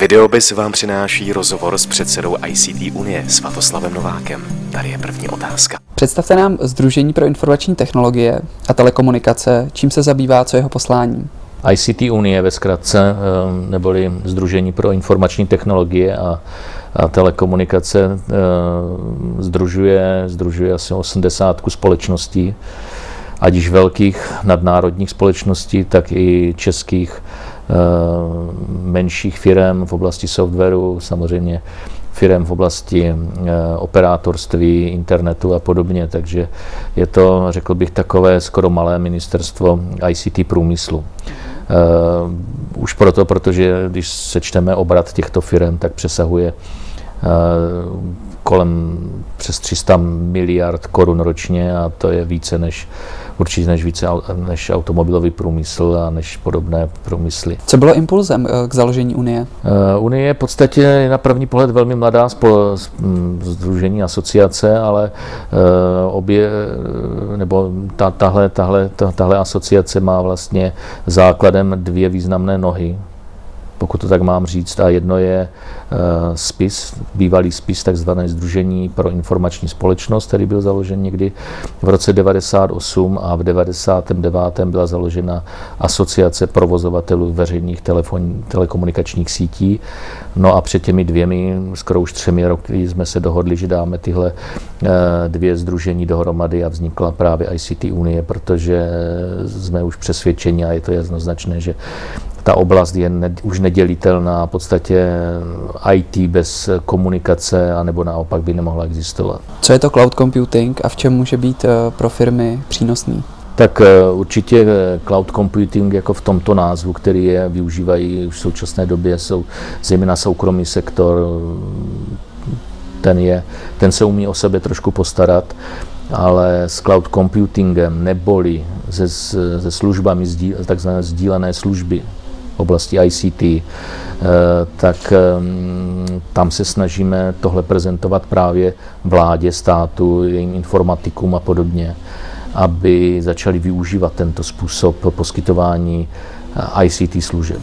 Videobis vám přináší rozhovor s předsedou ICT Unie Svatoslavem Novákem. Tady je první otázka. Představte nám Združení pro informační technologie a telekomunikace, čím se zabývá, co jeho poslání. ICT Unie ve zkratce, eh, neboli Združení pro informační technologie a, a telekomunikace, eh, združuje, združuje asi 80 společností, ať již velkých nadnárodních společností, tak i českých menších firm v oblasti softwaru, samozřejmě firm v oblasti operátorství, internetu a podobně. Takže je to, řekl bych, takové skoro malé ministerstvo ICT průmyslu. Uh, už proto, protože když sečteme obrat těchto firm, tak přesahuje kolem přes 300 miliard korun ročně a to je více než určitě než více než automobilový průmysl a než podobné průmysly. Co bylo impulzem eh, k založení Unie? Uh, Unie je v podstatě na první pohled velmi mladá združení asociace, ale uh, obě, nebo ta, tahle, tahle, tahle asociace má vlastně základem dvě významné nohy pokud to tak mám říct. A jedno je uh, spis, bývalý spis, takzvané Združení pro informační společnost, který byl založen někdy v roce 98 a v 99. byla založena Asociace provozovatelů veřejných telefon, telekomunikačních sítí. No a před těmi dvěmi, skoro už třemi roky jsme se dohodli, že dáme tyhle uh, dvě združení dohromady a vznikla právě ICT Unie, protože jsme už přesvědčeni a je to jednoznačné, že ta oblast je ne, už nedělitelná, v podstatě IT bez komunikace, anebo naopak by nemohla existovat. Co je to cloud computing a v čem může být eh, pro firmy přínosný? Tak eh, určitě eh, cloud computing jako v tomto názvu, který je využívají už v současné době, jsou zejména soukromý sektor, ten, je, ten se umí o sebe trošku postarat, ale s cloud computingem neboli se, se službami, takzvané sdílené služby, oblasti ICT, eh, tak ehm, tam se snažíme tohle prezentovat právě vládě, státu, jejím informatikům a podobně, aby začali využívat tento způsob poskytování eh, ICT služeb.